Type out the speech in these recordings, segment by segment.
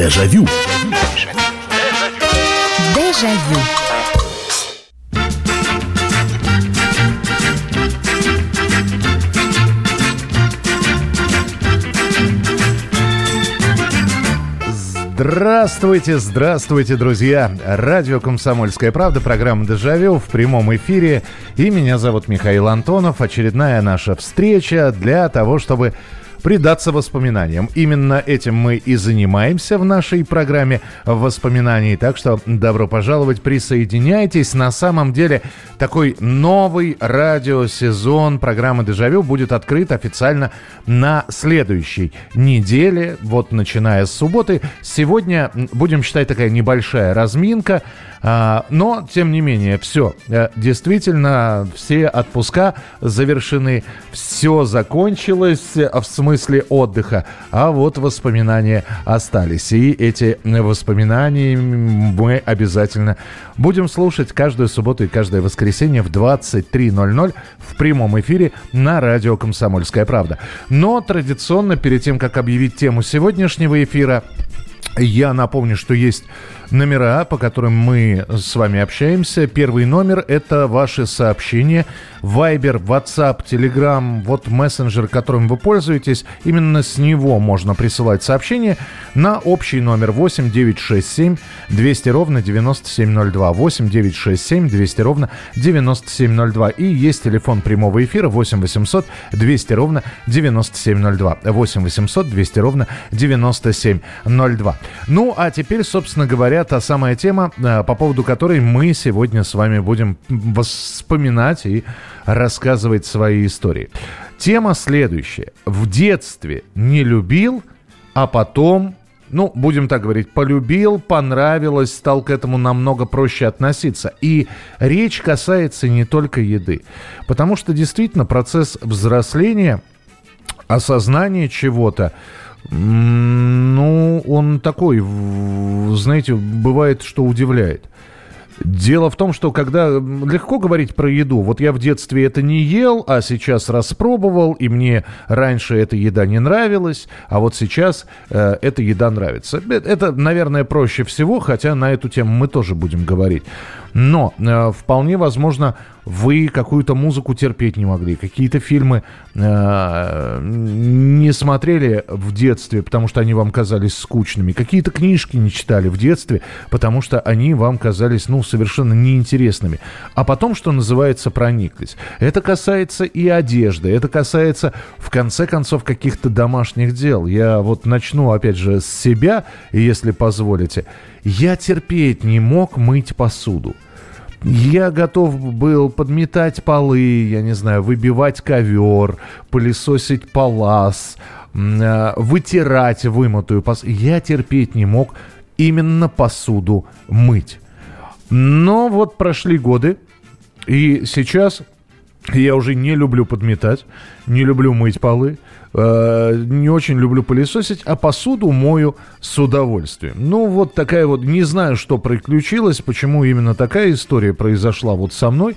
Дежавю. Дежавю. Здравствуйте, здравствуйте, друзья! Радио «Комсомольская правда», программа «Дежавю» в прямом эфире. И меня зовут Михаил Антонов. Очередная наша встреча для того, чтобы предаться воспоминаниям. Именно этим мы и занимаемся в нашей программе воспоминаний. Так что добро пожаловать, присоединяйтесь. На самом деле такой новый радиосезон программы «Дежавю» будет открыт официально на следующей неделе, вот начиная с субботы. Сегодня будем считать такая небольшая разминка. А, но, тем не менее, все. Э, действительно, все отпуска завершены, все закончилось э, в смысле отдыха, а вот воспоминания остались. И эти воспоминания мы обязательно будем слушать каждую субботу и каждое воскресенье в 23.00 в прямом эфире на радио «Комсомольская правда». Но традиционно, перед тем, как объявить тему сегодняшнего эфира, я напомню, что есть номера, по которым мы с вами общаемся. Первый номер – это ваши сообщения. Вайбер, WhatsApp, Telegram, вот мессенджер, которым вы пользуетесь. Именно с него можно присылать сообщения на общий номер 8 967 200 ровно 9702. 8 967 200 ровно 9702. И есть телефон прямого эфира 8 800 200 ровно 9702. 8 800 200 ровно 9702. Ну, а теперь, собственно говоря, та самая тема, э, по поводу которой мы сегодня с вами будем вспоминать и рассказывать свои истории. Тема следующая. В детстве не любил, а потом ну, будем так говорить, полюбил, понравилось, стал к этому намного проще относиться. И речь касается не только еды. Потому что действительно процесс взросления, осознание чего-то, ну, он такой, знаете, бывает, что удивляет. Дело в том, что когда легко говорить про еду, вот я в детстве это не ел, а сейчас распробовал, и мне раньше эта еда не нравилась, а вот сейчас э, эта еда нравится. Э, это, наверное, проще всего, хотя на эту тему мы тоже будем говорить. Но э, вполне возможно, вы какую-то музыку терпеть не могли, какие-то фильмы э, не смотрели в детстве, потому что они вам казались скучными, какие-то книжки не читали в детстве, потому что они вам казались, ну, совершенно неинтересными. А потом, что называется, прониклись. Это касается и одежды, это касается, в конце концов, каких-то домашних дел. Я вот начну, опять же, с себя, если позволите. Я терпеть не мог мыть посуду. Я готов был подметать полы, я не знаю, выбивать ковер, пылесосить палас, э, вытирать вымытую посуду. Я терпеть не мог именно посуду мыть. Но вот прошли годы, и сейчас я уже не люблю подметать, не люблю мыть полы. Э, не очень люблю пылесосить, а посуду мою с удовольствием. Ну, вот такая вот, не знаю, что приключилось, почему именно такая история произошла вот со мной.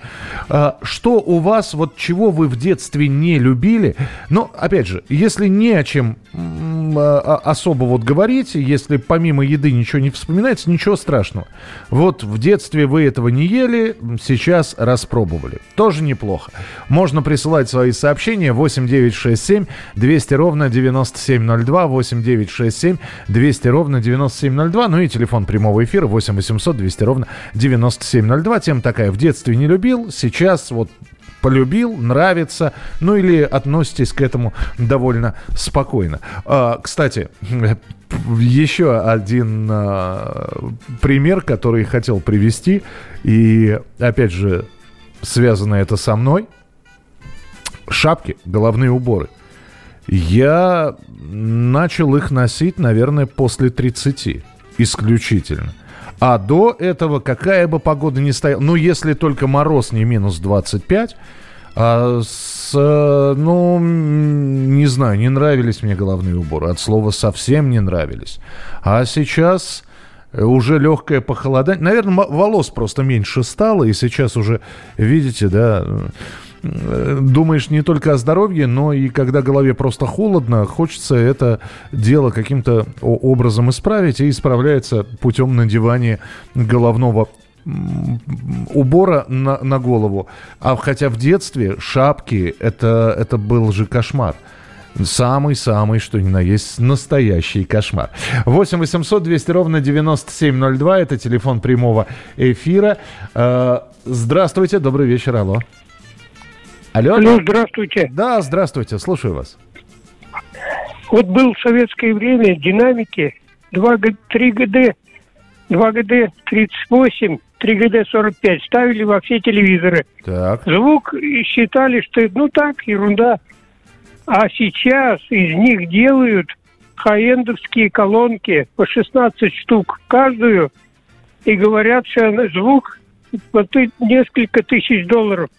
А, что у вас, вот чего вы в детстве не любили? Но, опять же, если не о чем а, а, особо вот говорить, если помимо еды ничего не вспоминается, ничего страшного. Вот в детстве вы этого не ели, сейчас распробовали. Тоже неплохо. Можно присылать свои сообщения 8967 200 ровно 9702, 8967 200 ровно 9702, ну и телефон прямого эфира 8 800 200 ровно 9702. Тема такая, в детстве не любил, сейчас вот полюбил, нравится, ну или относитесь к этому довольно спокойно. А, кстати, еще один а, пример, который хотел привести, и опять же связано это со мной. Шапки, головные уборы – я начал их носить, наверное, после 30 исключительно. А до этого, какая бы погода ни стояла, ну, если только мороз не минус 25, а с, ну, не знаю, не нравились мне головные уборы. От слова совсем не нравились. А сейчас уже легкое похолодание. Наверное, волос просто меньше стало, и сейчас уже, видите, да, думаешь не только о здоровье, но и когда голове просто холодно, хочется это дело каким-то образом исправить, и исправляется путем надевания головного убора на, на голову. А хотя в детстве шапки это, это был же кошмар. Самый-самый, что ни на есть, настоящий кошмар. 8 800 200 ровно 9702. Это телефон прямого эфира. Э, здравствуйте, добрый вечер, алло. Алло. Алло, здравствуйте. Да, здравствуйте, слушаю вас. Вот был в советское время динамики 2, 3 ГД, 2 ГД 38, 3 ГД 45 ставили во все телевизоры. Так. Звук считали, что ну так, ерунда. А сейчас из них делают хаендовские колонки по 16 штук каждую и говорят, что звук вот несколько тысяч долларов.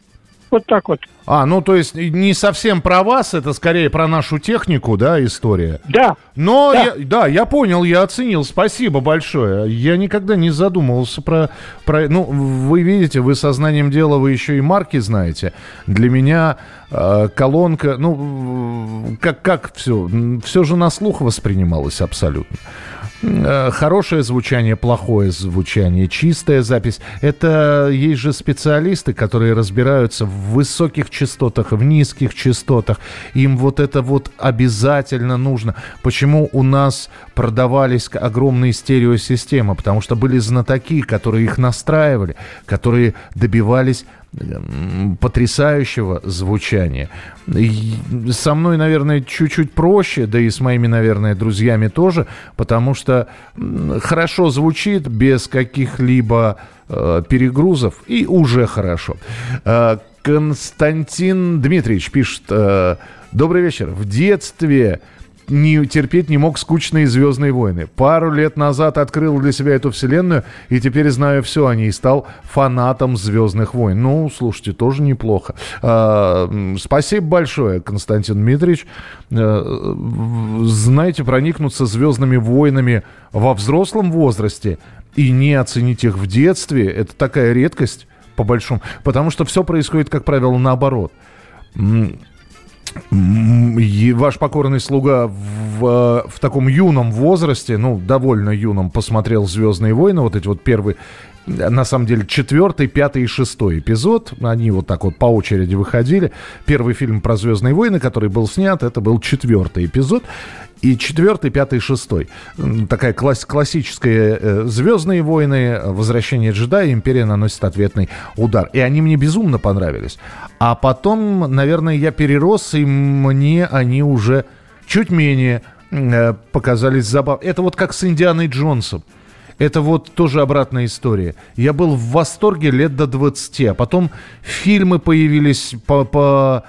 Вот так вот. А, ну то есть не совсем про вас, это скорее про нашу технику, да, история? Да. Но да, я, да, я понял, я оценил, спасибо большое. Я никогда не задумывался про, про... Ну, вы видите, вы сознанием дела, вы еще и марки знаете. Для меня э, колонка, ну, как, как все? Все же на слух воспринималось абсолютно. Э, хорошее звучание, плохое звучание, чистая запись. Это есть же специалисты, которые разбираются в высоких частотах, в низких частотах. Им вот это вот обязательно нужно. Почему у нас продавались огромные стереосистемы? Потому что были знатоки, которые их настраивали, которые добивались потрясающего звучания. Со мной, наверное, чуть-чуть проще, да и с моими, наверное, друзьями тоже, потому что хорошо звучит без каких-либо э, перегрузов, и уже хорошо. Э, Константин Дмитриевич пишет, э, добрый вечер. В детстве не, терпеть не мог скучные «Звездные войны». Пару лет назад открыл для себя эту вселенную, и теперь знаю все о ней, и стал фанатом «Звездных войн». Ну, слушайте, тоже неплохо. А, спасибо большое, Константин Дмитриевич. А, знаете, проникнуться «Звездными войнами» во взрослом возрасте и не оценить их в детстве, это такая редкость, по большому, потому что все происходит, как правило, наоборот ваш покорный слуга в, в таком юном возрасте, ну, довольно юном, посмотрел «Звездные войны», вот эти вот первые, на самом деле, четвертый, пятый и шестой эпизод. Они вот так вот по очереди выходили. Первый фильм про «Звездные войны», который был снят, это был четвертый эпизод. И четвертый, пятый, шестой. Такая класс, классическая э, «Звездные войны», «Возвращение джедая», «Империя наносит ответный удар». И они мне безумно понравились. А потом, наверное, я перерос, и мне они уже чуть менее э, показались забавными. Это вот как с Индианой Джонсом. Это вот тоже обратная история. Я был в восторге лет до 20, а потом фильмы появились по, по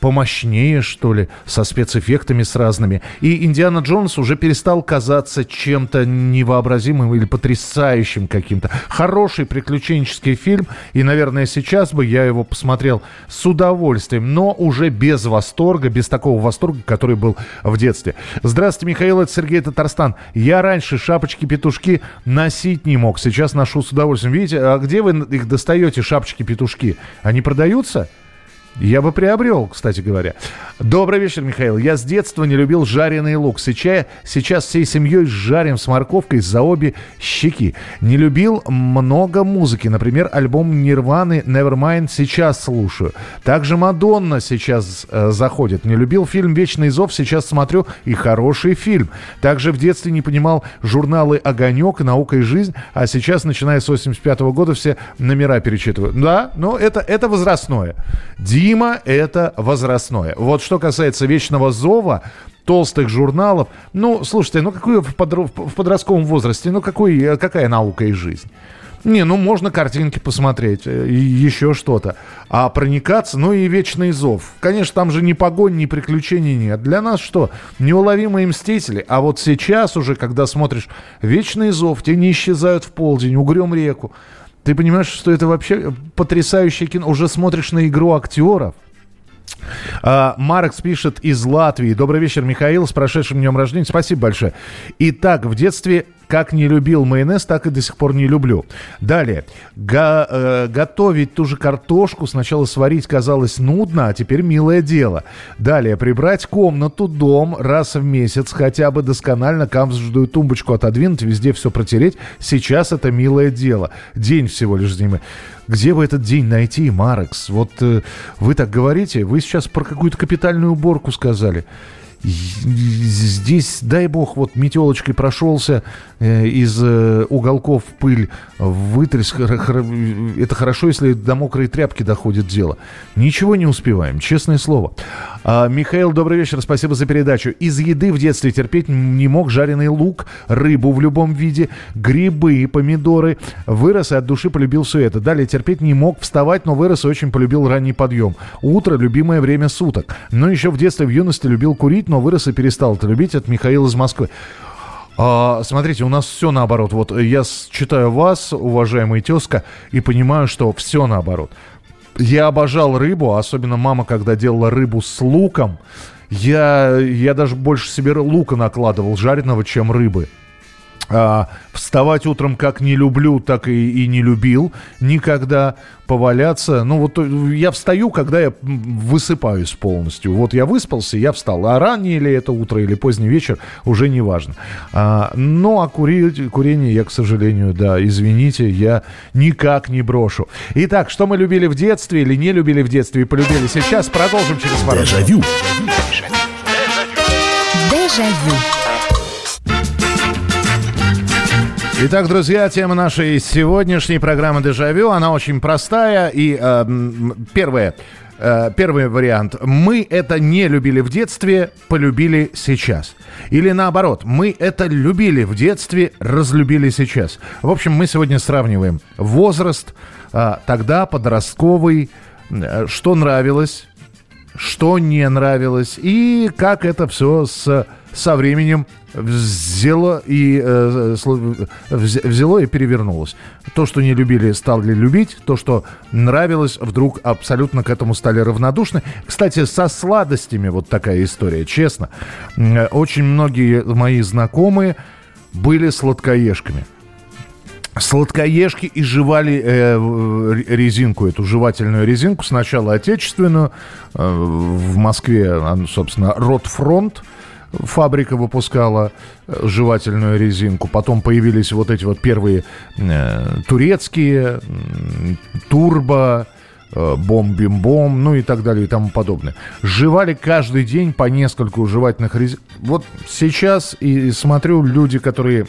помощнее, что ли, со спецэффектами с разными. И Индиана Джонс уже перестал казаться чем-то невообразимым или потрясающим каким-то. Хороший приключенческий фильм, и, наверное, сейчас бы я его посмотрел с удовольствием, но уже без восторга, без такого восторга, который был в детстве. Здравствуйте, Михаил, это Сергей Татарстан. Я раньше шапочки-петушки носить не мог, сейчас ношу с удовольствием. Видите, а где вы их достаете, шапочки-петушки? Они продаются? Я бы приобрел, кстати говоря. Добрый вечер, Михаил. Я с детства не любил жареный лук. Сейчас, сейчас всей семьей жарим с морковкой за обе щеки. Не любил много музыки. Например, альбом Нирваны Nevermind сейчас слушаю. Также Мадонна сейчас э, заходит. Не любил фильм «Вечный зов». Сейчас смотрю и хороший фильм. Также в детстве не понимал журналы «Огонек», «Наука и жизнь». А сейчас, начиная с 85 -го года, все номера перечитываю. Да, но это, это возрастное. Дима – это возрастное. Вот что касается «Вечного зова», толстых журналов. Ну, слушайте, ну какой в, подро- в подростковом возрасте, ну какой, э, какая наука и жизнь? Не, ну можно картинки посмотреть, э, еще что-то. А проникаться, ну и вечный зов. Конечно, там же ни погонь, ни приключений нет. Для нас что? Неуловимые мстители. А вот сейчас уже, когда смотришь вечный зов, те не исчезают в полдень, угрем реку. Ты понимаешь, что это вообще потрясающее кино. Уже смотришь на игру актеров. А, Маркс пишет из Латвии. Добрый вечер, Михаил, с прошедшим днем рождения. Спасибо большое. Итак, в детстве Как не любил майонез, так и до сих пор не люблю. Далее. Го, э, готовить ту же картошку сначала сварить казалось нудно, а теперь милое дело. Далее. Прибрать комнату, дом раз в месяц, хотя бы досконально камзждую тумбочку отодвинуть, везде все протереть. Сейчас это милое дело. День всего лишь зимы. Где бы этот день найти, Марекс? Вот э, вы так говорите, вы сейчас про какую-то капитальную уборку сказали здесь, дай бог, вот метелочкой прошелся э, из э, уголков пыль, вытряс. Это хорошо, если до мокрой тряпки доходит дело. Ничего не успеваем, честное слово. А, Михаил, добрый вечер, спасибо за передачу. Из еды в детстве терпеть не мог жареный лук, рыбу в любом виде, грибы, помидоры. Вырос и от души полюбил все это. Далее терпеть не мог вставать, но вырос и очень полюбил ранний подъем. Утро – любимое время суток. Но еще в детстве, в юности любил курить, но вырос и перестал это любить. Это Михаил из Москвы. А, смотрите, у нас все наоборот. Вот я читаю вас, уважаемый тезка, и понимаю, что все наоборот. Я обожал рыбу, особенно мама, когда делала рыбу с луком. Я, я даже больше себе лука накладывал жареного, чем рыбы. А, вставать утром как не люблю, так и, и не любил никогда поваляться. Ну вот э, я встаю, когда я высыпаюсь полностью. Вот я выспался, я встал. А раннее ли это утро или поздний вечер, уже не важно. А, ну а курить, курение я, к сожалению, да, извините, я никак не брошу. Итак, что мы любили в детстве или не любили в детстве и полюбили сейчас, продолжим через пару минут. Дежавю. Дежавю. Итак, друзья, тема нашей сегодняшней программы «Дежавю», она очень простая. И э, первое, э, первый вариант. Мы это не любили в детстве, полюбили сейчас. Или наоборот, мы это любили в детстве, разлюбили сейчас. В общем, мы сегодня сравниваем возраст, э, тогда подростковый, э, что нравилось, что не нравилось и как это все с, со временем взяло и, э, взяло и перевернулось. То, что не любили, стали любить. То, что нравилось, вдруг абсолютно к этому стали равнодушны. Кстати, со сладостями вот такая история, честно. Очень многие мои знакомые были сладкоежками сладкоежки и жевали э, резинку, эту жевательную резинку, сначала отечественную, э, в Москве, собственно, Ротфронт, фабрика выпускала э, жевательную резинку. Потом появились вот эти вот первые э, турецкие, турбо, э, бом-бим-бом, ну и так далее и тому подобное. Жевали каждый день по несколько жевательных резинок. Вот сейчас и смотрю люди, которые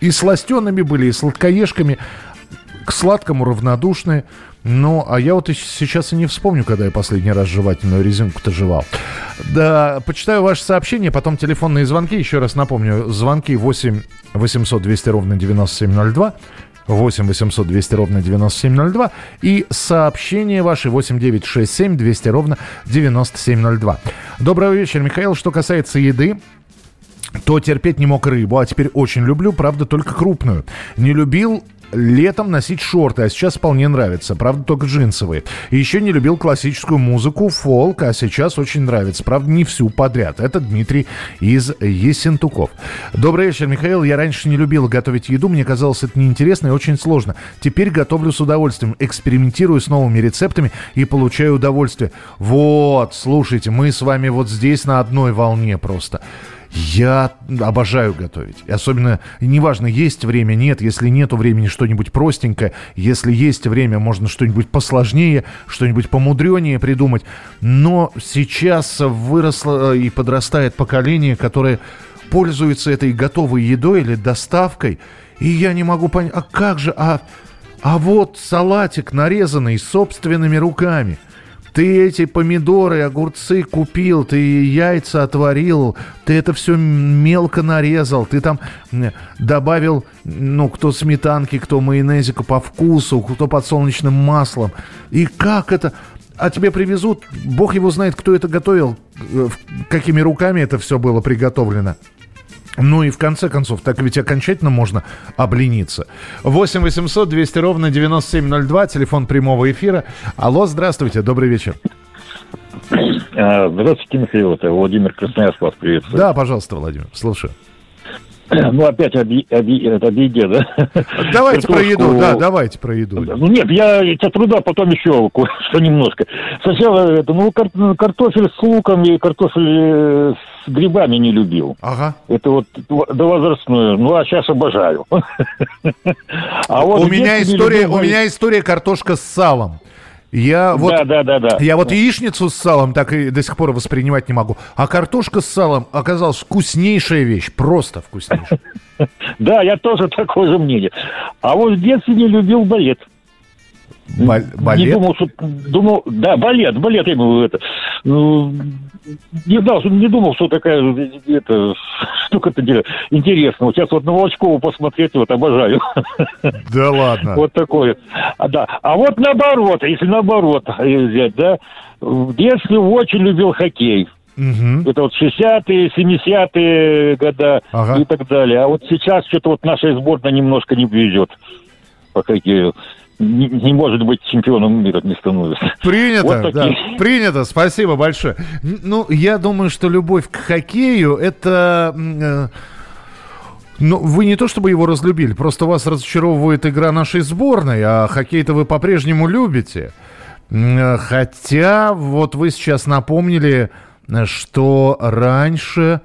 и сластенными были, и сладкоежками, к сладкому равнодушны. Ну, а я вот сейчас и не вспомню, когда я последний раз жевательную резинку-то жевал. Да, почитаю ваши сообщения, потом телефонные звонки. Еще раз напомню, звонки 8 800 200 ровно 9702. 8 800 200 ровно 9702 и сообщение ваши 8 9 6 7 200 ровно 9702. Доброго вечера, Михаил. Что касается еды, то терпеть не мог рыбу, а теперь очень люблю, правда, только крупную. Не любил летом носить шорты, а сейчас вполне нравится. Правда, только джинсовые. Еще не любил классическую музыку, фолк, а сейчас очень нравится. Правда, не всю подряд. Это Дмитрий из Есентуков. Добрый вечер, Михаил. Я раньше не любил готовить еду. Мне казалось это неинтересно и очень сложно. Теперь готовлю с удовольствием. Экспериментирую с новыми рецептами и получаю удовольствие. Вот, слушайте, мы с вами вот здесь на одной волне просто. Я обожаю готовить. И особенно, неважно, есть время, нет. Если нету времени, что-нибудь простенькое. Если есть время, можно что-нибудь посложнее, что-нибудь помудренее придумать. Но сейчас выросло и подрастает поколение, которое пользуется этой готовой едой или доставкой. И я не могу понять, а как же, а, а вот салатик нарезанный собственными руками – ты эти помидоры, огурцы купил, ты яйца отварил, ты это все мелко нарезал, ты там добавил, ну, кто сметанки, кто майонезика по вкусу, кто подсолнечным маслом. И как это... А тебе привезут, бог его знает, кто это готовил, э, какими руками это все было приготовлено. Ну и в конце концов, так ведь окончательно можно облениться. 8 800 200 ровно 9702, телефон прямого эфира. Алло, здравствуйте, добрый вечер. А, здравствуйте, Михаил, это Владимир Красноярск вас приветствует. Да, пожалуйста, Владимир, слушаю. Ну, опять об, об, об еде, да? Давайте Картошку... про еду, да, давайте про еду. Ну, нет, я эти труда потом еще что немножко. Сначала, это, ну, кар... картофель с луком и картофель э, с грибами не любил. Ага. Это вот довозрастную. Ну, а сейчас обожаю. А вот у меня история, у меня история картошка с салом. Я вот, да, да, да, да. Я вот яичницу с салом так и до сих пор воспринимать не могу. А картошка с салом оказалась вкуснейшая вещь. Просто вкуснейшая. Да, я тоже такое же мнение. А вот в детстве не любил балет. Балет? Не думал, что... Думал, да, балет, балет я был это. Ну, не, знал, не думал, что такая это, штука-то интересная. Вот сейчас вот на Волчкову посмотреть, вот обожаю. Да ладно. Вот такое. А, да. а вот наоборот, если наоборот взять, да, в детстве очень любил хоккей. Угу. Это вот 60-е, 70-е года ага. и так далее. А вот сейчас что-то вот наша сборная немножко не везет по хоккею не, не может быть чемпионом мира не становится. Принято, вот да, принято, спасибо большое. Ну, я думаю, что любовь к хоккею это... Э, ну, вы не то чтобы его разлюбили, просто вас разочаровывает игра нашей сборной, а хоккей-то вы по-прежнему любите. Хотя, вот вы сейчас напомнили, что раньше,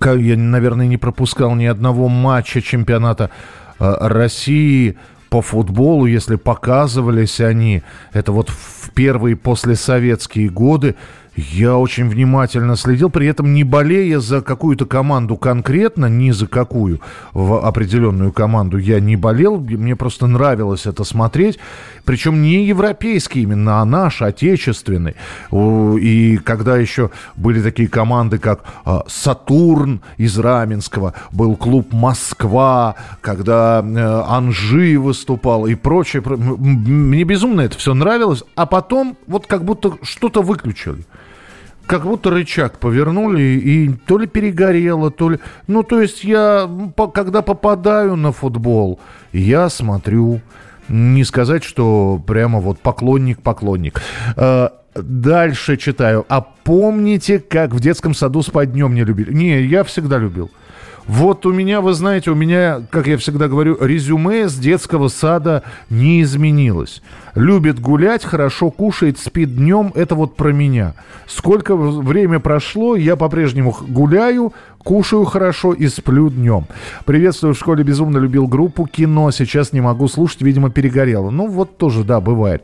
я, наверное, не пропускал ни одного матча чемпионата э, России по футболу, если показывались они, это вот в первые послесоветские годы, я очень внимательно следил, при этом не болея за какую-то команду конкретно, ни за какую в определенную команду я не болел, мне просто нравилось это смотреть, причем не европейский именно, а наш, отечественный. И когда еще были такие команды, как а, «Сатурн» из Раменского, был клуб «Москва», когда э, «Анжи» выступал и прочее, мне безумно это все нравилось, а потом вот как будто что-то выключили как будто рычаг повернули, и то ли перегорело, то ли... Ну, то есть я, когда попадаю на футбол, я смотрю. Не сказать, что прямо вот поклонник-поклонник. Э, дальше читаю. А помните, как в детском саду спать днем не любили? Не, я всегда любил. Вот у меня, вы знаете, у меня, как я всегда говорю, резюме с детского сада не изменилось. Любит гулять, хорошо кушает, спит днем. Это вот про меня. Сколько время прошло, я по-прежнему гуляю, кушаю хорошо и сплю днем. Приветствую в школе безумно любил группу кино. Сейчас не могу слушать, видимо, перегорело. Ну вот тоже, да, бывает.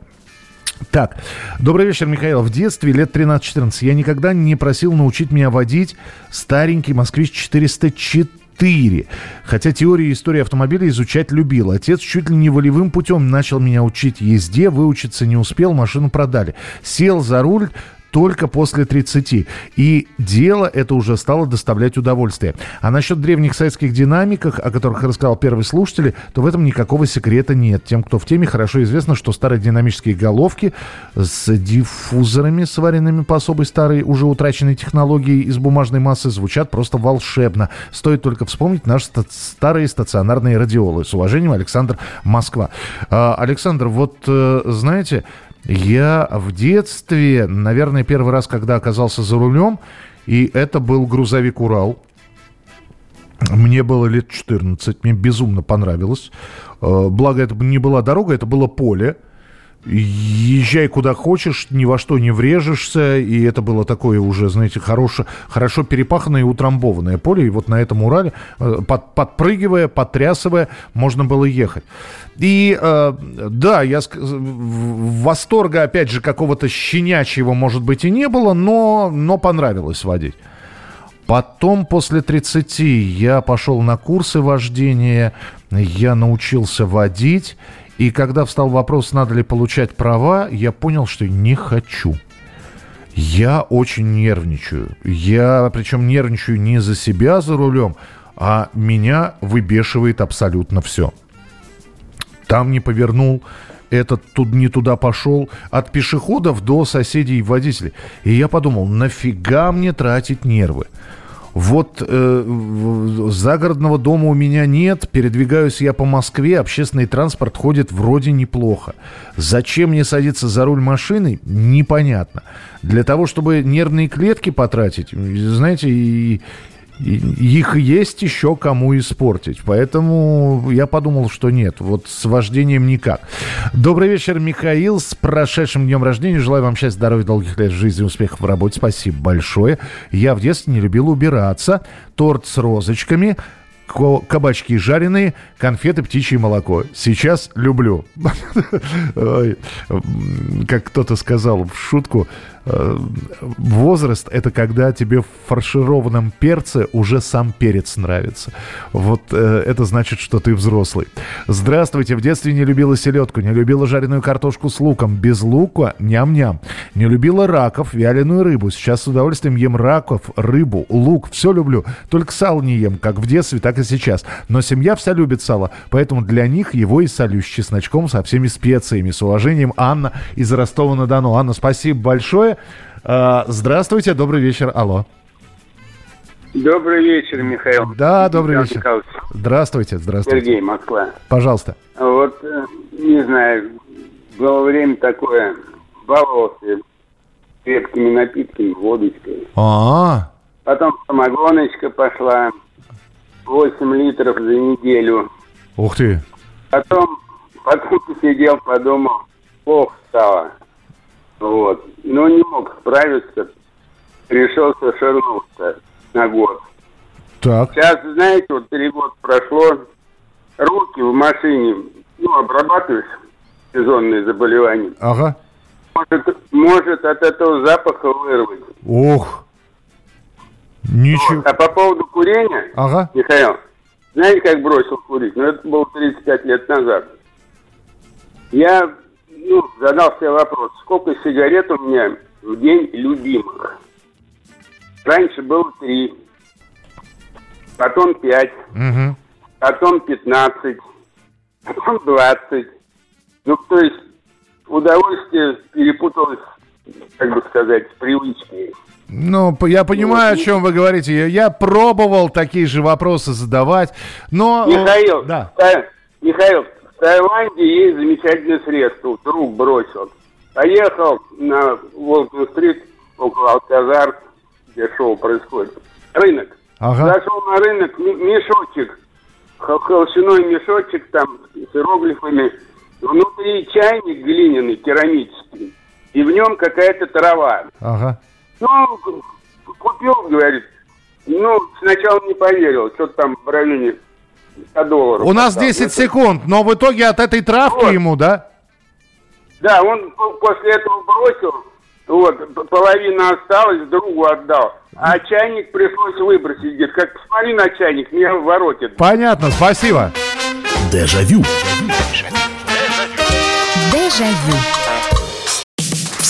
Так, добрый вечер, Михаил. В детстве, лет 13-14, я никогда не просил научить меня водить старенький «Москвич 404». Хотя теорию и историю автомобиля изучать любил. Отец чуть ли не волевым путем начал меня учить езде, выучиться не успел, машину продали. Сел за руль, только после 30. И дело это уже стало доставлять удовольствие. А насчет древних советских динамиках, о которых рассказал первый слушатель, то в этом никакого секрета нет. Тем, кто в теме, хорошо известно, что старые динамические головки с диффузорами, сваренными по особой старой, уже утраченной технологии из бумажной массы, звучат просто волшебно. Стоит только вспомнить наши ста- старые стационарные радиолы. С уважением, Александр Москва. А, Александр, вот э, знаете, я в детстве, наверное, первый раз, когда оказался за рулем, и это был грузовик «Урал». Мне было лет 14, мне безумно понравилось. Э, благо, это не была дорога, это было поле езжай куда хочешь, ни во что не врежешься, и это было такое уже, знаете, хорошо, хорошо перепаханное и утрамбованное поле, и вот на этом Урале, э, под, подпрыгивая, потрясывая, можно было ехать. И э, да, я восторга, опять же, какого-то щенячьего, может быть, и не было, но, но понравилось водить. Потом, после 30, я пошел на курсы вождения, я научился водить, и когда встал вопрос, надо ли получать права, я понял, что не хочу. Я очень нервничаю. Я, причем, нервничаю не за себя за рулем, а меня выбешивает абсолютно все. Там не повернул, этот тут не туда пошел, от пешеходов до соседей и водителей. И я подумал, нафига мне тратить нервы? Вот э, загородного дома у меня нет, передвигаюсь я по Москве, общественный транспорт ходит вроде неплохо. Зачем мне садиться за руль машины, непонятно. Для того, чтобы нервные клетки потратить, знаете, и, их есть еще кому испортить. Поэтому я подумал, что нет, вот с вождением никак. Добрый вечер, Михаил, с прошедшим днем рождения. Желаю вам счастья, здоровья, долгих лет жизни, успехов в работе. Спасибо большое. Я в детстве не любил убираться. Торт с розочками, кабачки жареные, конфеты, птичье молоко. Сейчас люблю. Как кто-то сказал в шутку, возраст – это когда тебе в фаршированном перце уже сам перец нравится. Вот э, это значит, что ты взрослый. Здравствуйте. В детстве не любила селедку, не любила жареную картошку с луком. Без лука – ням-ням. Не любила раков, вяленую рыбу. Сейчас с удовольствием ем раков, рыбу, лук. Все люблю. Только сало не ем, как в детстве, так и сейчас. Но семья вся любит сало, поэтому для них его и солю с чесночком, со всеми специями. С уважением, Анна из Ростова-на-Дону. Анна, спасибо большое. А, здравствуйте, добрый вечер, алло. Добрый вечер, Михаил. Да, добрый Михаил вечер. Михайлович. Здравствуйте, здравствуйте. Сергей, Москва. Пожалуйста. Вот, э, не знаю, было время такое, баловался крепкими напитками, водочкой. А-а-а. Потом самогоночка пошла, 8 литров за неделю. Ух ты. Потом, потом сидел, подумал, плохо стало. Вот. Но не мог справиться. Решился ширнуться на год. Так. Сейчас, знаете, вот три года прошло, руки в машине, ну, обрабатываешь сезонные заболевания. Ага. Может, может от этого запаха вырвать. Ох. Ничего. Вот. А по поводу курения, ага. Михаил, знаете, как бросил курить? Ну, это было 35 лет назад. Я ну, задал себе вопрос, сколько сигарет у меня в день любимых. Раньше было три, потом пять, угу. потом пятнадцать, потом двадцать. Ну, то есть удовольствие перепуталось, как бы сказать, с привычкой. Ну, я понимаю, о чем вы говорите. Я пробовал такие же вопросы задавать, но... Михаил, да. Михаил, в Таиланде есть замечательное средство. Друг бросил. Поехал на Волк-стрит около Алказар, где шоу происходит. Рынок. Ага. Зашел на рынок, мешочек, холщиной мешочек там с иероглифами. Внутри чайник глиняный, керамический. И в нем какая-то трава. Ага. Ну, купил, говорит. Ну, сначала не поверил, что там в районе 100 долларов. У нас 10 это... секунд, но в итоге от этой травки вот. ему, да? Да, он после этого бросил, вот, половина осталась, другу отдал. А чайник пришлось выбросить, где как посмотри на чайник, меня воротит. Понятно, спасибо. Дежавю. Дежавю.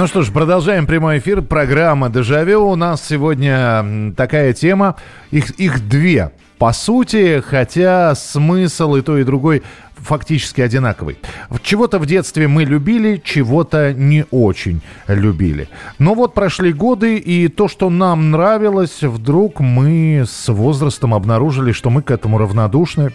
Ну что ж, продолжаем прямой эфир. Программа «Дежавю». У нас сегодня такая тема. Их, их две, по сути, хотя смысл и то, и другой фактически одинаковый. Чего-то в детстве мы любили, чего-то не очень любили. Но вот прошли годы, и то, что нам нравилось, вдруг мы с возрастом обнаружили, что мы к этому равнодушны,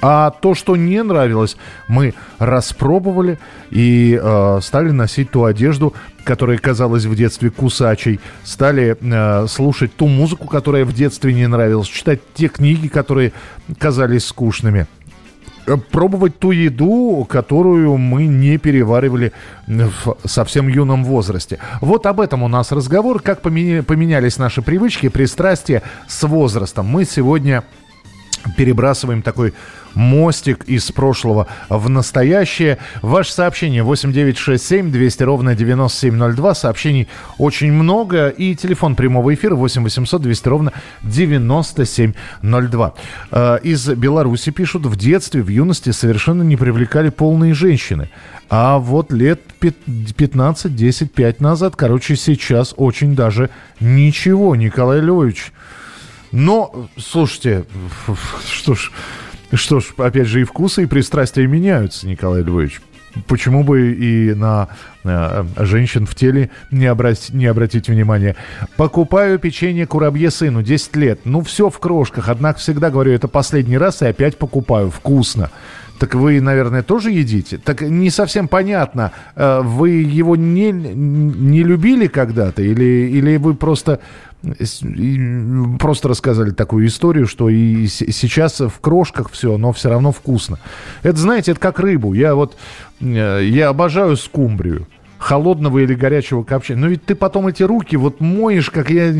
а то, что не нравилось, мы распробовали и э, стали носить ту одежду, которая казалась в детстве кусачей, стали э, слушать ту музыку, которая в детстве не нравилась, читать те книги, которые казались скучными э, пробовать ту еду, которую мы не переваривали в совсем юном возрасте. Вот об этом у нас разговор, как поменялись наши привычки, пристрастия с возрастом. Мы сегодня перебрасываем такой мостик из прошлого в настоящее. Ваше сообщение 8967 200 ровно 9702. Сообщений очень много. И телефон прямого эфира 8 800 200 ровно 9702. Э, из Беларуси пишут, в детстве, в юности совершенно не привлекали полные женщины. А вот лет 15, 10, 5 назад, короче, сейчас очень даже ничего, Николай Львович. Но, слушайте, что ж, что ж, опять же, и вкусы, и пристрастия меняются, Николай Львович. Почему бы и на э, женщин в теле не, обрать, не обратить внимания? Покупаю печенье курабье сыну, 10 лет. Ну, все в крошках, однако всегда говорю, это последний раз и опять покупаю. Вкусно. Так вы, наверное, тоже едите? Так не совсем понятно, э, вы его не, не любили когда-то или, или вы просто просто рассказали такую историю, что и сейчас в крошках все, но все равно вкусно. Это, знаете, это как рыбу. Я вот, э, я обожаю скумбрию холодного или горячего копчения. Но ведь ты потом эти руки вот моешь, как я...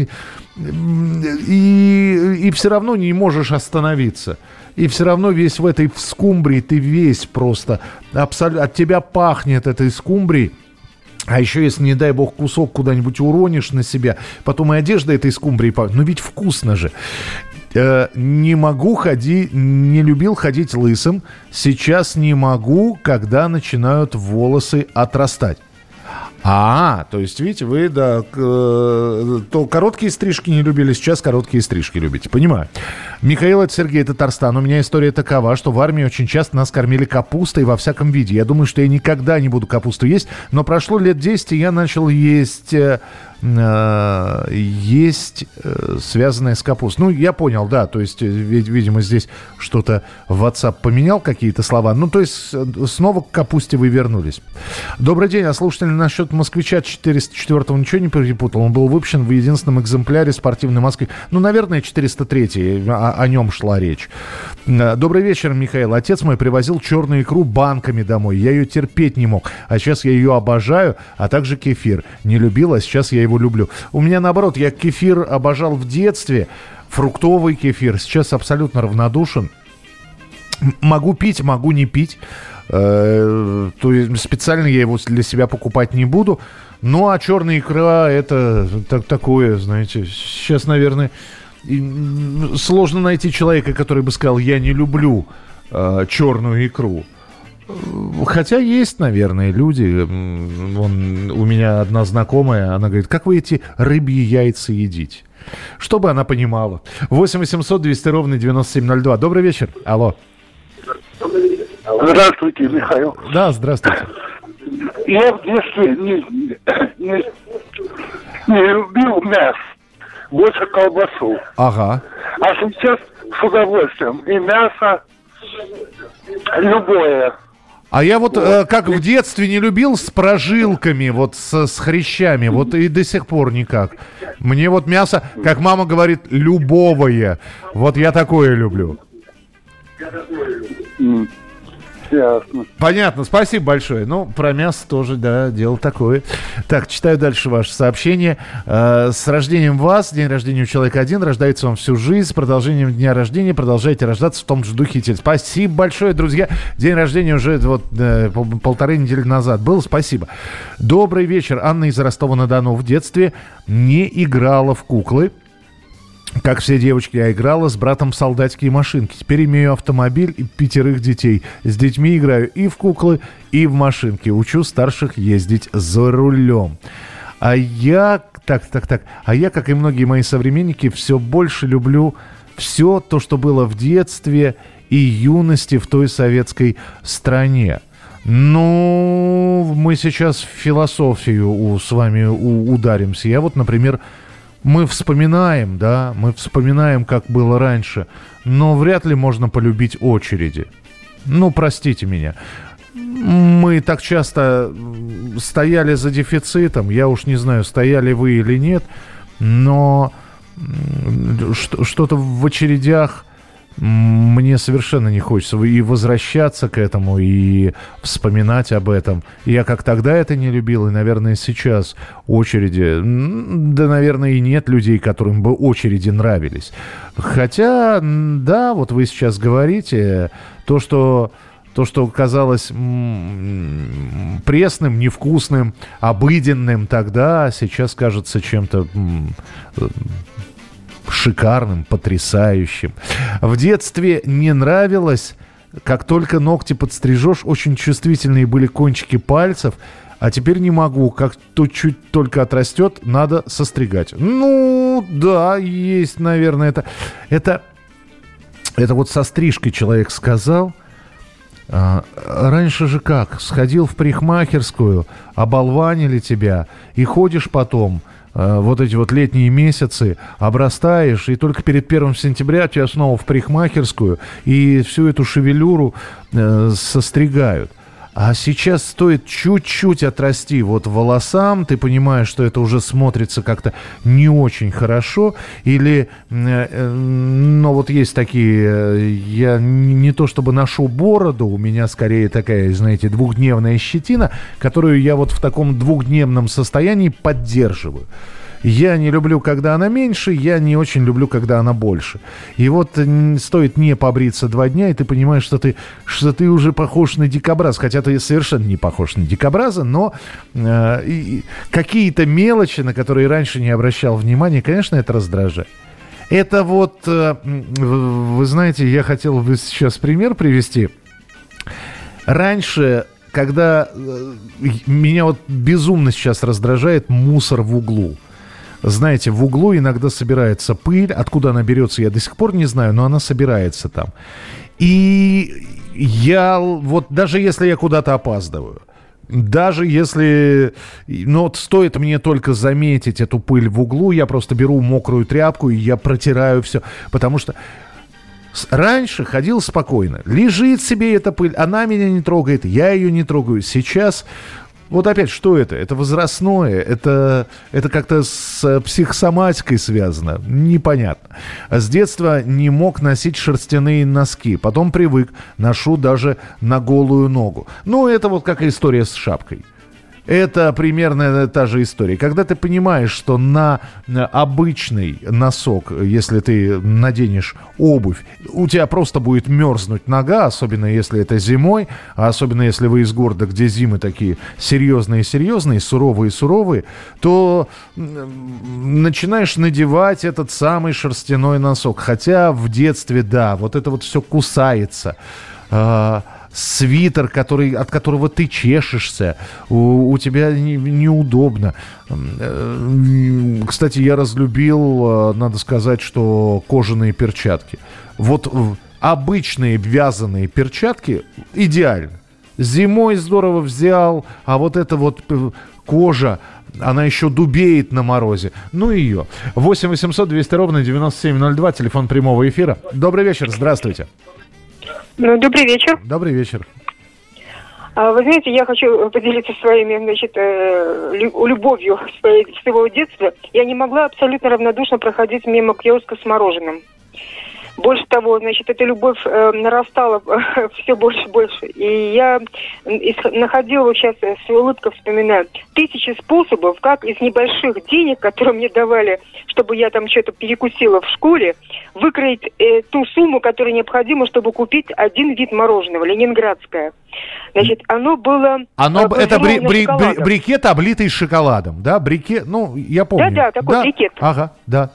И, и все равно не можешь остановиться. И все равно весь в этой скумбрии ты весь просто... Абсолютно, от тебя пахнет этой скумбрией. А еще, если, не дай бог, кусок куда-нибудь уронишь на себя, потом и одежда этой скумбрии. Ну ведь вкусно же. Э, не могу ходить, не любил ходить лысым. Сейчас не могу, когда начинают волосы отрастать. А, то есть, видите, вы, да, э, то короткие стрижки не любили, сейчас короткие стрижки любите. Понимаю. Михаил, это Сергей Татарстан. У меня история такова, что в армии очень часто нас кормили капустой во всяком виде. Я думаю, что я никогда не буду капусту есть, но прошло лет 10, и я начал есть э, Э, есть э, связанное с капустой. Ну, я понял, да, то есть, э, видимо, здесь что-то WhatsApp поменял какие-то слова. Ну, то есть, снова к капусте вы вернулись. Добрый день, а слушатель насчет москвича 404-го ничего не перепутал? Он был выпущен в единственном экземпляре спортивной Москвы. Ну, наверное, 403-й, о, о нем шла речь. Добрый вечер, Михаил. Отец мой привозил черную икру банками домой. Я ее терпеть не мог. А сейчас я ее обожаю, а также кефир. Не любил, а сейчас я его люблю. У меня наоборот, я кефир обожал в детстве, фруктовый кефир, сейчас абсолютно равнодушен. Могу пить, могу не пить. Э, то есть специально я его для себя покупать не буду. Ну, а черная икра это так, такое, знаете, сейчас, наверное, сложно найти человека, который бы сказал, я не люблю э, черную икру. Хотя есть, наверное, люди. Вон, у меня одна знакомая, она говорит, как вы эти рыбьи яйца едите? Чтобы она понимала. 8 800 200 ровно 9702. Добрый вечер. Алло. Здравствуйте, Михаил. Да, здравствуйте. Я в детстве не, не, не любил мясо, больше колбасу. Ага. А сейчас с удовольствием. И мясо любое. А я вот, э, как в детстве не любил с прожилками, вот с, с хрящами, вот и до сих пор никак. Мне вот мясо, как мама говорит, любовое. Вот я такое люблю. Ясно. Понятно, спасибо большое. Ну, про мясо тоже, да, дело такое. Так, читаю дальше ваше сообщение. Э, с рождением вас, день рождения у человека один, рождается вам всю жизнь. С продолжением дня рождения продолжайте рождаться в том же духе. Спасибо большое, друзья. День рождения уже вот э, полторы недели назад был. Спасибо. Добрый вечер. Анна из Ростова-на-Дону в детстве не играла в куклы. Как все девочки, я играла с братом в солдатские машинки. Теперь имею автомобиль и пятерых детей. С детьми играю и в куклы, и в машинки. Учу старших ездить за рулем. А я, так, так, так, а я, как и многие мои современники, все больше люблю все то, что было в детстве и юности в той советской стране. Ну, мы сейчас в философию с вами ударимся. Я вот, например, мы вспоминаем, да, мы вспоминаем, как было раньше, но вряд ли можно полюбить очереди. Ну, простите меня. Мы так часто стояли за дефицитом, я уж не знаю, стояли вы или нет, но что-то в очередях мне совершенно не хочется и возвращаться к этому, и вспоминать об этом. Я как тогда это не любил, и, наверное, сейчас очереди... Да, наверное, и нет людей, которым бы очереди нравились. Хотя, да, вот вы сейчас говорите, то, что то, что казалось пресным, невкусным, обыденным тогда, сейчас кажется чем-то шикарным, потрясающим. В детстве не нравилось, как только ногти подстрижешь, очень чувствительные были кончики пальцев, а теперь не могу. Как тут чуть только отрастет, надо состригать. Ну, да, есть, наверное, это... Это, это вот со стрижкой человек сказал. А, раньше же как? Сходил в парикмахерскую, оболванили тебя, и ходишь потом вот эти вот летние месяцы, обрастаешь, и только перед первым сентября тебя снова в парикмахерскую, и всю эту шевелюру э, состригают. А сейчас стоит чуть-чуть отрасти вот волосам, ты понимаешь, что это уже смотрится как-то не очень хорошо, или, э, э, но вот есть такие, э, я не то чтобы ношу бороду, у меня скорее такая, знаете, двухдневная щетина, которую я вот в таком двухдневном состоянии поддерживаю. Я не люблю, когда она меньше, я не очень люблю, когда она больше. И вот стоит не побриться два дня, и ты понимаешь, что ты, что ты уже похож на дикобраз. Хотя ты совершенно не похож на дикобраза, но э, какие-то мелочи, на которые раньше не обращал внимания, конечно, это раздражает. Это вот, э, вы знаете, я хотел бы сейчас пример привести. Раньше когда э, меня вот безумно сейчас раздражает мусор в углу. Знаете, в углу иногда собирается пыль. Откуда она берется, я до сих пор не знаю, но она собирается там. И я вот даже если я куда-то опаздываю, даже если, ну, вот стоит мне только заметить эту пыль в углу, я просто беру мокрую тряпку и я протираю все, потому что Раньше ходил спокойно. Лежит себе эта пыль, она меня не трогает, я ее не трогаю. Сейчас вот опять, что это? Это возрастное, это, это как-то с э, психосоматикой связано, непонятно. С детства не мог носить шерстяные носки, потом привык, ношу даже на голую ногу. Ну, это вот как история с шапкой. Это примерно та же история. Когда ты понимаешь, что на обычный носок, если ты наденешь обувь, у тебя просто будет мерзнуть нога, особенно если это зимой, а особенно если вы из города, где зимы такие серьезные-серьезные, суровые-суровые, то начинаешь надевать этот самый шерстяной носок. Хотя в детстве, да, вот это вот все кусается. Свитер, который, от которого ты чешешься, у, у тебя не, неудобно. Э, кстати, я разлюбил, э, надо сказать, что кожаные перчатки. Вот обычные вязаные перчатки идеально. Зимой здорово взял, а вот это вот э, кожа, она еще дубеет на морозе. Ну ее. 8 800 200 ровно 9702, телефон прямого эфира. Добрый вечер, здравствуйте. Ну, добрый вечер. Добрый вечер. А, вы знаете, я хочу поделиться своими, значит, э, любовью своего детства. Я не могла абсолютно равнодушно проходить мимо киоска с мороженым. Больше того, значит, эта любовь э, нарастала э, все больше и больше. И я находила, вот сейчас э, с улыбкой вспоминаю, тысячи способов, как из небольших денег, которые мне давали, чтобы я там что-то перекусила в школе, выкроить э, ту сумму, которая необходима, чтобы купить один вид мороженого, ленинградское. Значит, оно было... Оно, э, это бри, бри, бри, брикет, облитый шоколадом, да? Брикет, ну, я помню. Да-да, такой да? брикет. Ага, да.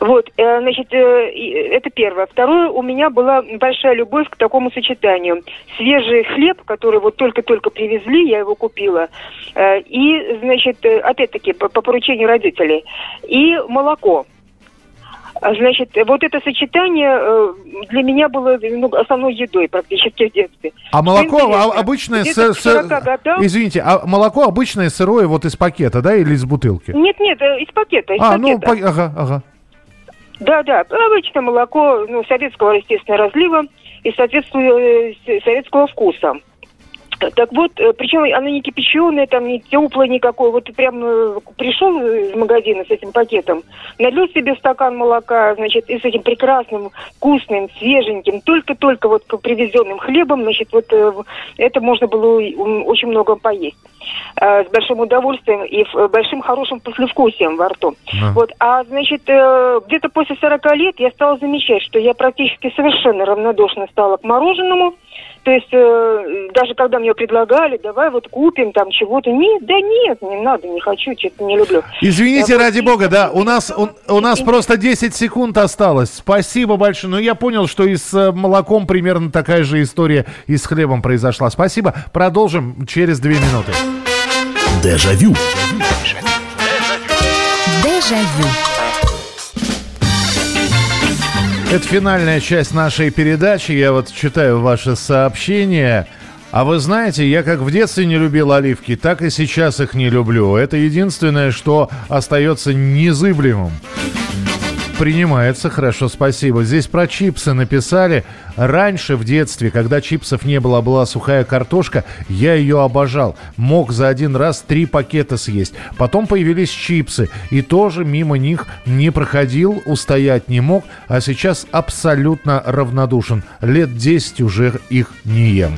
Вот, э, значит, э, это первое. Второе, у меня была большая любовь к такому сочетанию. Свежий хлеб, который вот только-только привезли, я его купила, э, и, значит, опять-таки, по, по поручению родителей, и молоко. А, значит, вот это сочетание для меня было ну, основной едой практически в детстве. А молоко а, обычное, с, с, годам... извините, а молоко обычное сырое вот из пакета, да, или из бутылки? Нет, нет, из пакета, из а, ну, пакета. ну, по... ага, ага. Да, да, обычно молоко, ну, советского, естественно, разлива и соответствует э, советского вкуса. Так вот, э, причем она не кипяченая, там не теплая никакой. Вот прям э, пришел из магазина с этим пакетом, налил себе стакан молока, значит, и с этим прекрасным, вкусным, свеженьким, только-только вот привезенным хлебом, значит, вот это можно было очень много поесть. С большим удовольствием и большим хорошим послевкусием во рту. Да. Вот, а, значит, где-то после 40 лет я стала замечать, что я практически совершенно равнодушно стала к мороженому, То есть э, даже когда мне предлагали, давай вот купим там чего-то, нет, да нет, не надо, не хочу, что-то не люблю. Извините, я ради бога, да, у нас, у, у нас просто 10 секунд осталось. Спасибо большое. Но ну, я понял, что и с э, молоком примерно такая же история и с хлебом произошла. Спасибо. Продолжим через две минуты. Дежавю. Дежавю. Это финальная часть нашей передачи. Я вот читаю ваши сообщения. А вы знаете, я как в детстве не любил оливки, так и сейчас их не люблю. Это единственное, что остается незыблемым. Принимается, хорошо, спасибо. Здесь про чипсы написали. Раньше в детстве, когда чипсов не было, была сухая картошка, я ее обожал. Мог за один раз три пакета съесть. Потом появились чипсы, и тоже мимо них не проходил, устоять не мог, а сейчас абсолютно равнодушен. Лет 10 уже их не ем.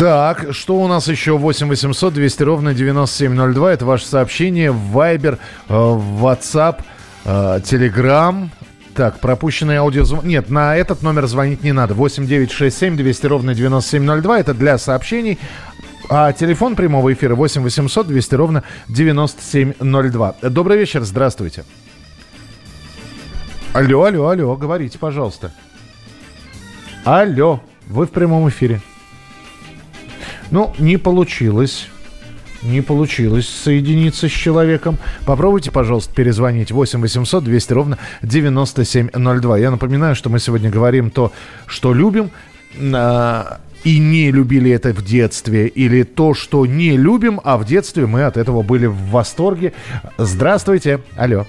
Так, что у нас еще? 8 800 200 ровно 9702. Это ваше сообщение в Viber, э, в WhatsApp, э, Telegram. Так, пропущенный аудиозвонок. Нет, на этот номер звонить не надо. 8 9 6 7 200 ровно 9702. Это для сообщений. А телефон прямого эфира 8 800 200 ровно 9702. Добрый вечер, здравствуйте. Алло, алло, алло, говорите, пожалуйста. Алло, вы в прямом эфире. Ну, не получилось. Не получилось соединиться с человеком. Попробуйте, пожалуйста, перезвонить 8 800 200 ровно 9702. Я напоминаю, что мы сегодня говорим то, что любим, а, и не любили это в детстве, или то, что не любим, а в детстве мы от этого были в восторге. Здравствуйте. Алло.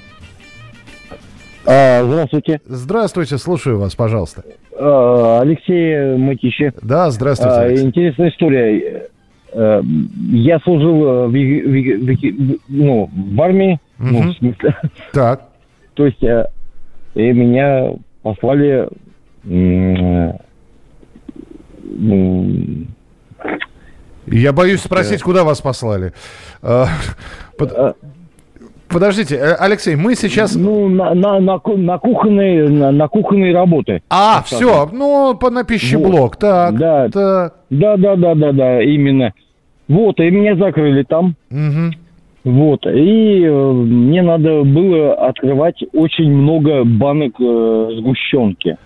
А, здравствуйте. Здравствуйте, слушаю вас, пожалуйста. А, Алексей Матище. Да, здравствуйте. А, интересная история. Э, я служил э, в, в, в, ну, в армии, угу. ну, в смысле. Так. То есть э, и меня послали я боюсь спросить, куда вас послали. Подождите, э, Алексей, мы сейчас... Ну, на, на, на, на, кухонной, на, на кухонной работы. А, все, ну, по, на пищеблок, вот. так, да, так. Да, да, да, да, да, именно. Вот, и меня закрыли там. Угу. Вот, и э, мне надо было открывать очень много банок э, сгущенки.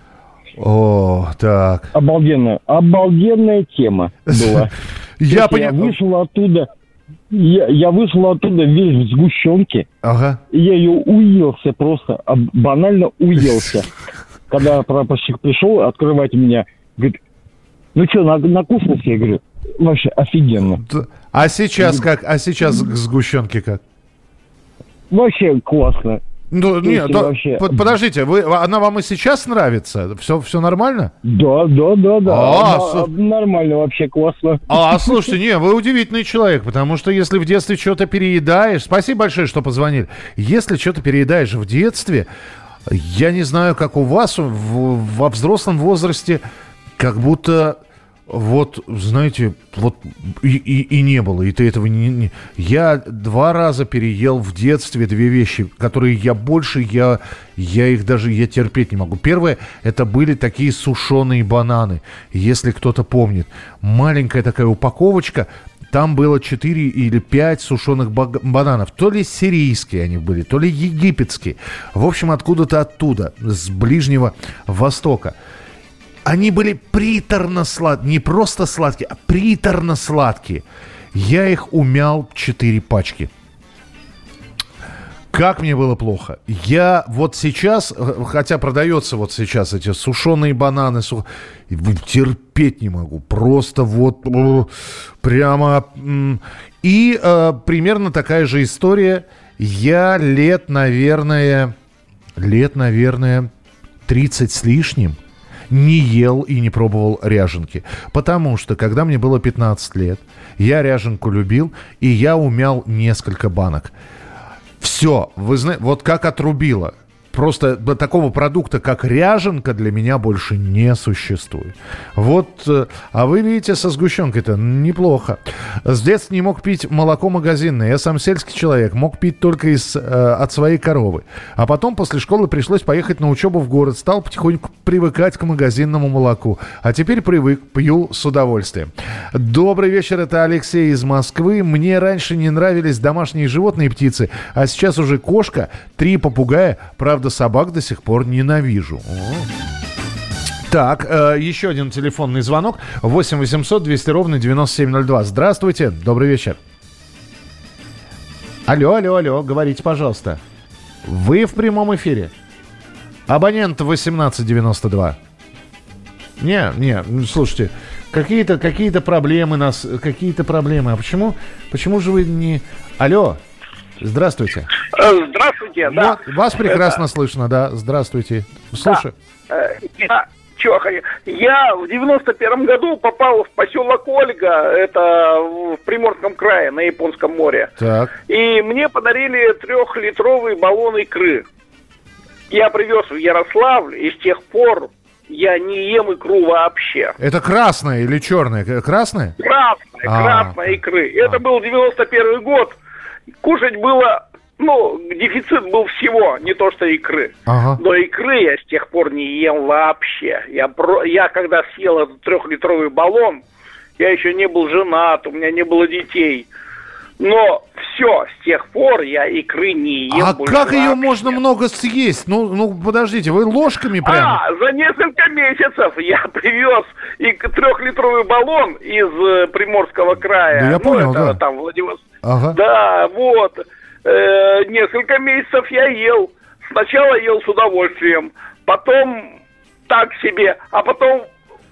О, так. Обалденная, обалденная тема была. Я понял. Я вышел оттуда, я, я вышел оттуда весь в сгущенке. Ага. И я ее уелся просто, а банально уелся. Когда прапорщик пришел открывать меня, говорит, ну что, на, накушался? Я говорю, вообще офигенно. А сейчас как? А сейчас к сгущенке как? Вообще классно. Ну, нет, да, вообще... подождите, вы, она вам и сейчас нравится? Все, все нормально? Да, да, да, да. А, с... Нормально, вообще классно. А, слушайте, не, вы удивительный человек, потому что если в детстве что-то переедаешь... Спасибо большое, что позвонили. Если что-то переедаешь в детстве, я не знаю, как у вас в, во взрослом возрасте, как будто вот, знаете, вот и, и, и не было, и ты этого не, не... Я два раза переел в детстве две вещи, которые я больше, я, я их даже, я терпеть не могу. Первое, это были такие сушеные бананы, если кто-то помнит. Маленькая такая упаковочка, там было 4 или 5 сушеных бананов. То ли сирийские они были, то ли египетские. В общем, откуда-то оттуда, с Ближнего Востока. Они были приторно-сладкие, не просто сладкие, а приторно-сладкие. Я их умял 4 пачки. Как мне было плохо. Я вот сейчас, хотя продается вот сейчас эти сушеные бананы, сух... терпеть не могу. Просто вот прямо... И э, примерно такая же история. Я лет, наверное, лет, наверное, 30 с лишним – не ел и не пробовал ряженки. Потому что, когда мне было 15 лет, я ряженку любил, и я умял несколько банок. Все, вы знаете, вот как отрубило. Просто такого продукта, как ряженка, для меня больше не существует. Вот, э, а вы видите, со сгущенкой-то неплохо. С детства не мог пить молоко магазинное. Я сам сельский человек, мог пить только из, э, от своей коровы. А потом после школы пришлось поехать на учебу в город. Стал потихоньку привыкать к магазинному молоку. А теперь привык, пью с удовольствием. Добрый вечер, это Алексей из Москвы. Мне раньше не нравились домашние животные и птицы, а сейчас уже кошка, три попугая, правда собак до сих пор ненавижу. Так, э, еще один телефонный звонок. 8 800 200 ровно 9702. Здравствуйте, добрый вечер. Алло, алло, алло, говорите, пожалуйста. Вы в прямом эфире. Абонент 1892. Не, не, ну, слушайте, какие-то какие проблемы нас, какие-то проблемы. А почему, почему же вы не... Алло, здравствуйте. Э, здравствуйте, да. Вас прекрасно Это... слышно, да. Здравствуйте. Слушай. Да. Э, Чё, я в 91 году попал в поселок Ольга, это в Приморском крае, на Японском море. Так. И мне подарили трехлитровый баллон икры. Я привез в Ярославль, и с тех пор я не ем икру вообще. Это красная или черная? Красная? Красная, а. красная икры. Это а. был 91 год. Кушать было ну, дефицит был всего, не то что икры. Ага. Но икры я с тех пор не ем вообще. Я, про... я когда съел этот трехлитровый баллон, я еще не был женат, у меня не было детей. Но все, с тех пор я икры не ем. А как вообще. ее можно много съесть? Ну, ну, подождите, вы ложками прямо? А, за несколько месяцев я привез и трехлитровый баллон из э, Приморского края. Да я ну, понял, это, да. Там Владивосток. Ага. Да, вот э, несколько месяцев я ел. Сначала ел с удовольствием, потом так себе, а потом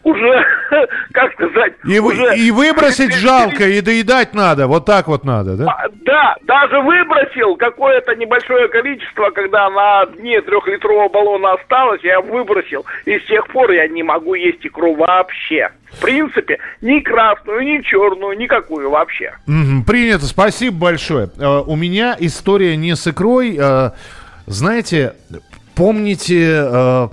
уже, как сказать... И, уже... и выбросить жалко, и доедать надо, вот так вот надо, да? А, да, даже выбросил какое-то небольшое количество, когда на дне трехлитрового баллона осталось, я выбросил, и с тех пор я не могу есть икру вообще. В принципе, ни красную, ни черную, никакую вообще. Принято, спасибо большое. Uh, у меня история не с икрой. Uh, знаете, помните... Uh,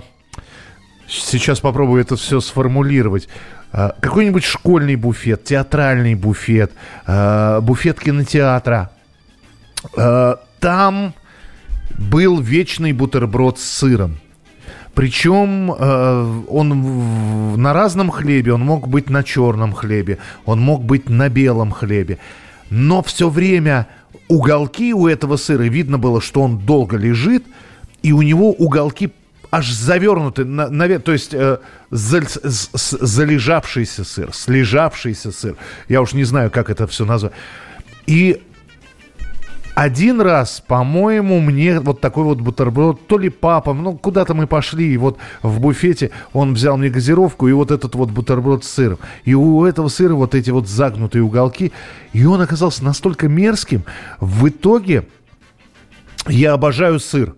сейчас попробую это все сформулировать. Какой-нибудь школьный буфет, театральный буфет, буфет кинотеатра. Там был вечный бутерброд с сыром. Причем он на разном хлебе, он мог быть на черном хлебе, он мог быть на белом хлебе. Но все время уголки у этого сыра, видно было, что он долго лежит, и у него уголки аж завернуты, на, на, то есть э, за, с, залежавшийся сыр, слежавшийся сыр. Я уж не знаю, как это все назвать. И один раз, по-моему, мне вот такой вот бутерброд, то ли папа, ну, куда-то мы пошли, и вот в буфете он взял мне газировку, и вот этот вот бутерброд с сыром. И у этого сыра вот эти вот загнутые уголки, и он оказался настолько мерзким. В итоге я обожаю сыр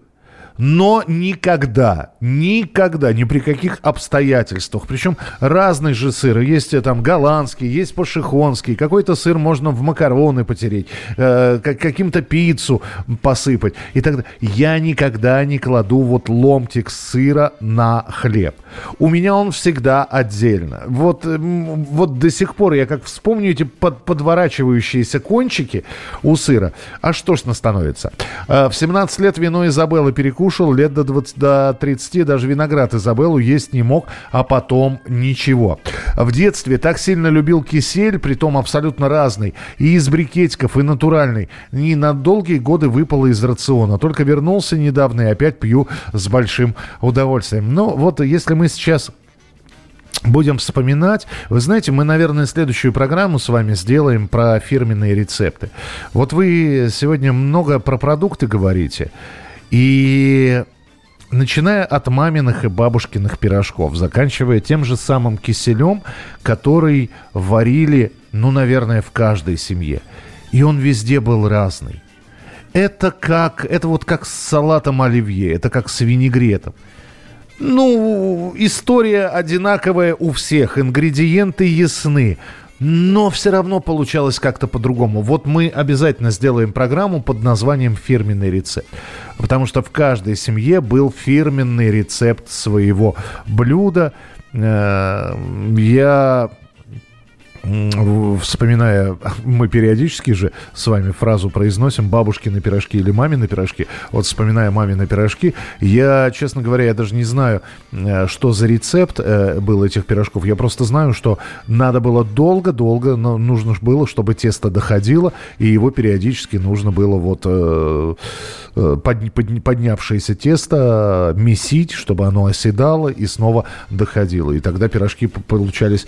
но никогда, никогда, ни при каких обстоятельствах, причем разный же сыр, есть э, там голландский, есть пашихонский, какой-то сыр можно в макароны потереть, э, каким-то пиццу посыпать и так. Я никогда не кладу вот ломтик сыра на хлеб. У меня он всегда отдельно. Вот, вот до сих пор я как вспомню эти под, подворачивающиеся кончики у сыра, а что ж становится? Э, в 17 лет вино Изабелла перекусывала кушал, лет до, 20, до 30 даже виноград Изабеллу есть не мог, а потом ничего. В детстве так сильно любил кисель, притом абсолютно разный, и из брикетиков, и натуральный. И на долгие годы выпало из рациона. Только вернулся недавно и опять пью с большим удовольствием. Но вот если мы сейчас Будем вспоминать. Вы знаете, мы, наверное, следующую программу с вами сделаем про фирменные рецепты. Вот вы сегодня много про продукты говорите. И начиная от маминых и бабушкиных пирожков, заканчивая тем же самым киселем, который варили, ну, наверное, в каждой семье. И он везде был разный. Это как, это вот как с салатом оливье, это как с винегретом. Ну, история одинаковая у всех, ингредиенты ясны, но все равно получалось как-то по-другому. Вот мы обязательно сделаем программу под названием «Фирменный рецепт». потому что в каждой семье был фирменный рецепт своего блюда. Э, я вспоминая, мы периодически же с вами фразу произносим «бабушкины пирожки» или «мамины пирожки». Вот вспоминая «мамины пирожки», я, честно говоря, я даже не знаю, э, что за рецепт э, был этих пирожков. Я просто знаю, что надо было долго-долго, но нужно было, чтобы тесто доходило, и его периодически нужно было вот э, под, под, поднявшееся тесто месить, чтобы оно оседало и снова доходило. И тогда пирожки получались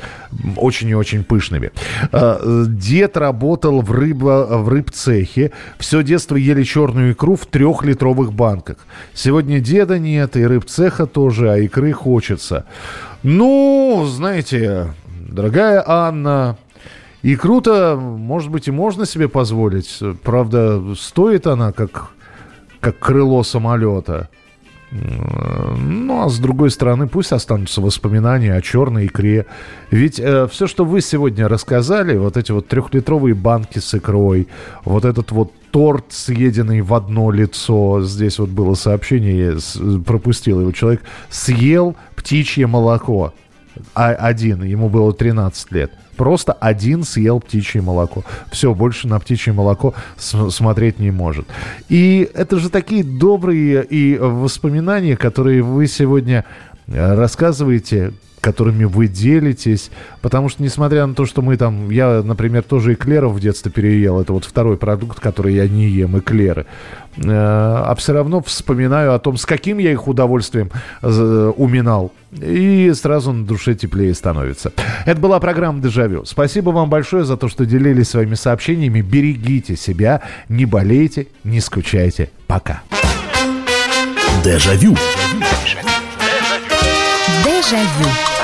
очень и очень пышные пышными. А, дед работал в, рыба, в рыбцехе. Все детство ели черную икру в трехлитровых банках. Сегодня деда нет, и рыбцеха тоже, а икры хочется. Ну, знаете, дорогая Анна, икру-то, может быть, и можно себе позволить. Правда, стоит она как, как крыло самолета. Ну, а с другой стороны, пусть останутся воспоминания о черной икре. Ведь э, все, что вы сегодня рассказали, вот эти вот трехлитровые банки с икрой, вот этот вот торт, съеденный в одно лицо, здесь вот было сообщение, я пропустил его, человек съел птичье молоко, а, один, ему было 13 лет – Просто один съел птичье молоко. Все, больше на птичье молоко смотреть не может. И это же такие добрые и воспоминания, которые вы сегодня э, рассказываете, которыми вы делитесь. Потому что, несмотря на то, что мы там... Я, например, тоже эклеров в детстве переел. Это вот второй продукт, который я не ем, эклеры. Э, а все равно вспоминаю о том, с каким я их удовольствием э, уминал. И сразу на душе теплее становится. Это была программа «Дежавю». Спасибо вам большое за то, что делились своими сообщениями. Берегите себя, не болейте, не скучайте. Пока. Дежавю. Дежавю.